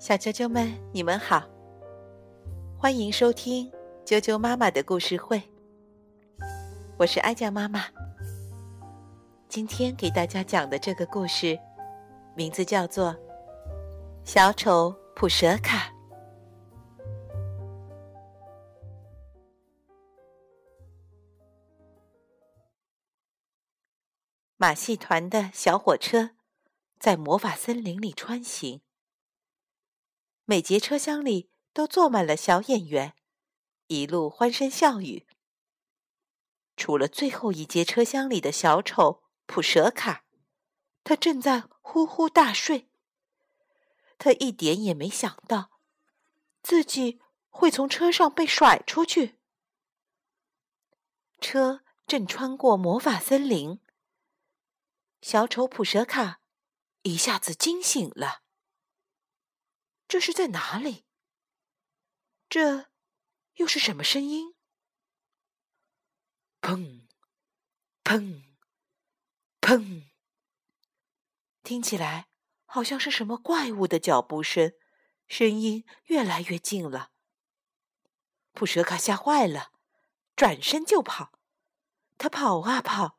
小啾啾们，你们好，欢迎收听啾啾妈妈的故事会。我是哀酱妈妈。今天给大家讲的这个故事，名字叫做《小丑普舍卡》。马戏团的小火车在魔法森林里穿行。每节车厢里都坐满了小演员，一路欢声笑语。除了最后一节车厢里的小丑普舍卡，他正在呼呼大睡。他一点也没想到，自己会从车上被甩出去。车正穿过魔法森林，小丑普舍卡一下子惊醒了。这是在哪里？这又是什么声音？砰！砰！砰！听起来好像是什么怪物的脚步声，声音越来越近了。普舍卡吓坏了，转身就跑。他跑啊跑，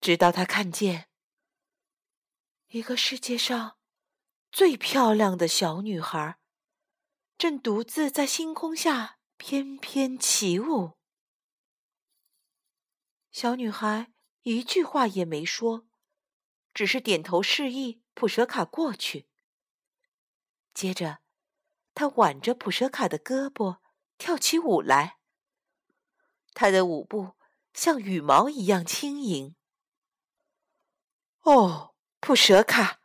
直到他看见一个世界上。最漂亮的小女孩，正独自在星空下翩翩起舞。小女孩一句话也没说，只是点头示意普舍卡过去。接着，她挽着普舍卡的胳膊跳起舞来。她的舞步像羽毛一样轻盈。哦，普舍卡。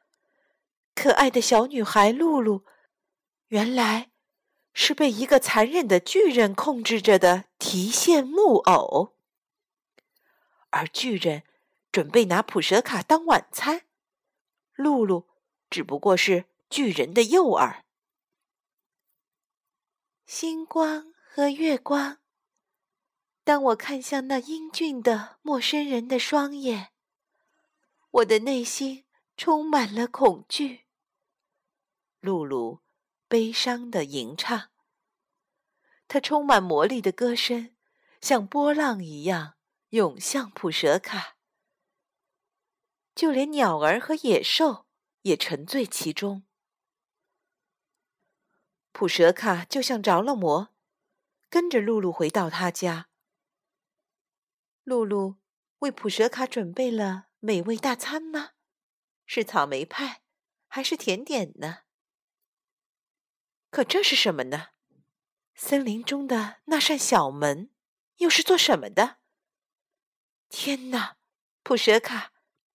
可爱的小女孩露露，原来是被一个残忍的巨人控制着的提线木偶，而巨人准备拿普舍卡当晚餐，露露只不过是巨人的诱饵。星光和月光，当我看向那英俊的陌生人的双眼，我的内心充满了恐惧。露露悲伤的吟唱，她充满魔力的歌声像波浪一样涌向普舍卡，就连鸟儿和野兽也沉醉其中。普舍卡就像着了魔，跟着露露回到他家。露露为普舍卡准备了美味大餐吗？是草莓派，还是甜点呢？可这是什么呢？森林中的那扇小门又是做什么的？天哪，普舍卡，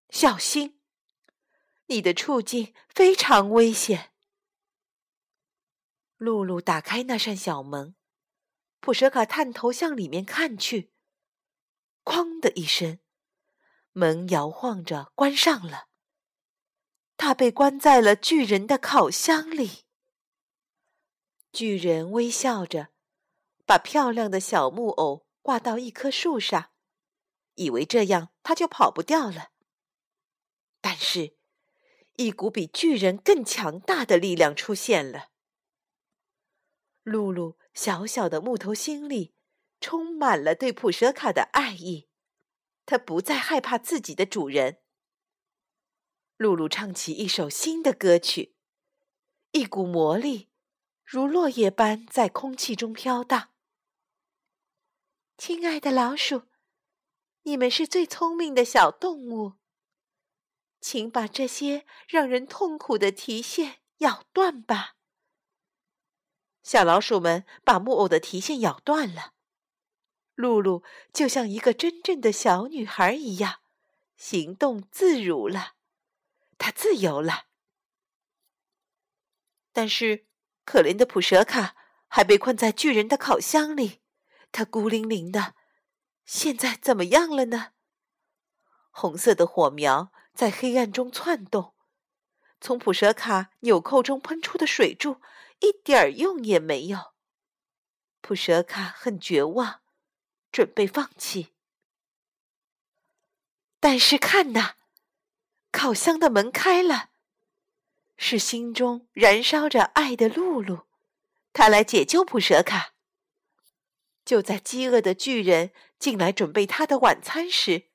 小心！你的处境非常危险。露露打开那扇小门，普舍卡探头向里面看去，哐的一声，门摇晃着关上了。他被关在了巨人的烤箱里。巨人微笑着，把漂亮的小木偶挂到一棵树上，以为这样他就跑不掉了。但是，一股比巨人更强大的力量出现了。露露小小的木头心里充满了对普舍卡的爱意，他不再害怕自己的主人。露露唱起一首新的歌曲，一股魔力。如落叶般在空气中飘荡。亲爱的老鼠，你们是最聪明的小动物，请把这些让人痛苦的提线咬断吧。小老鼠们把木偶的提线咬断了，露露就像一个真正的小女孩一样，行动自如了，他自由了。但是。可怜的普舍卡还被困在巨人的烤箱里，他孤零零的。现在怎么样了呢？红色的火苗在黑暗中窜动，从普舍卡纽扣中喷出的水柱一点儿用也没有。普舍卡很绝望，准备放弃。但是看呐，烤箱的门开了。是心中燃烧着爱的露露，她来解救普舍卡。就在饥饿的巨人进来准备他的晚餐时，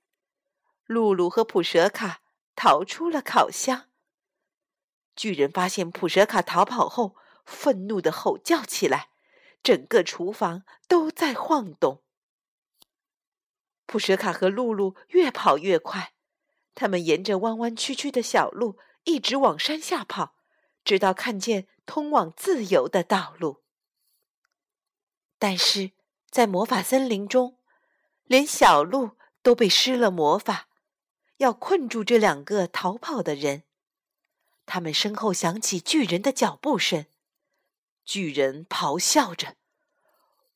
露露和普舍卡逃出了烤箱。巨人发现普舍卡逃跑后，愤怒的吼叫起来，整个厨房都在晃动。普舍卡和露露越跑越快，他们沿着弯弯曲曲的小路一直往山下跑，直到看见通往自由的道路。但是。在魔法森林中，连小路都被施了魔法，要困住这两个逃跑的人。他们身后响起巨人的脚步声，巨人咆哮着：“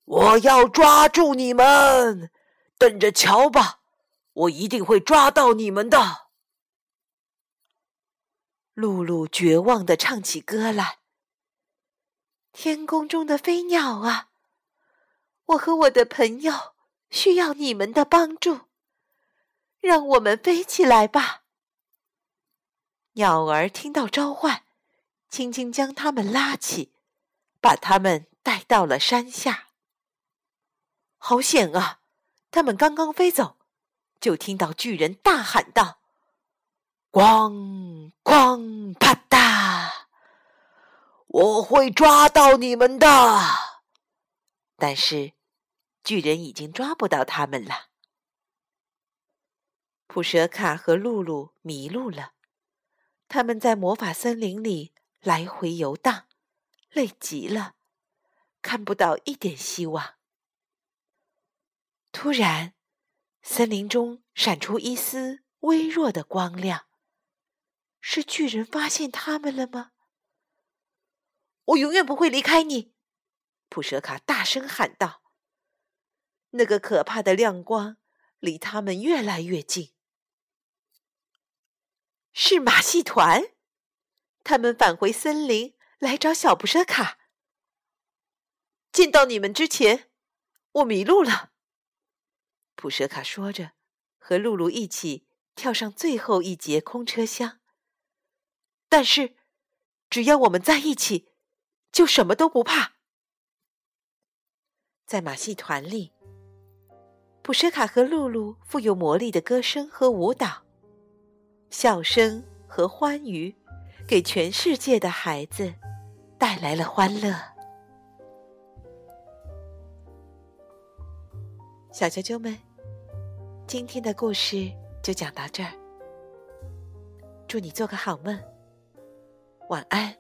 我要抓住你们！等着瞧吧，我一定会抓到你们的！”露露绝望的唱起歌来：“天空中的飞鸟啊！”我和我的朋友需要你们的帮助，让我们飞起来吧。鸟儿听到召唤，轻轻将它们拉起，把它们带到了山下。好险啊！它们刚刚飞走，就听到巨人大喊道：“咣咣啪嗒！我会抓到你们的！”但是。巨人已经抓不到他们了。普舍卡和露露迷路了，他们在魔法森林里来回游荡，累极了，看不到一点希望。突然，森林中闪出一丝微弱的光亮，是巨人发现他们了吗？我永远不会离开你！普舍卡大声喊道。那个可怕的亮光离他们越来越近，是马戏团。他们返回森林来找小布舍卡。见到你们之前，我迷路了。普舍卡说着，和露露一起跳上最后一节空车厢。但是，只要我们在一起，就什么都不怕。在马戏团里。普舍卡和露露富有魔力的歌声和舞蹈，笑声和欢愉，给全世界的孩子带来了欢乐。小啾啾们，今天的故事就讲到这儿。祝你做个好梦，晚安。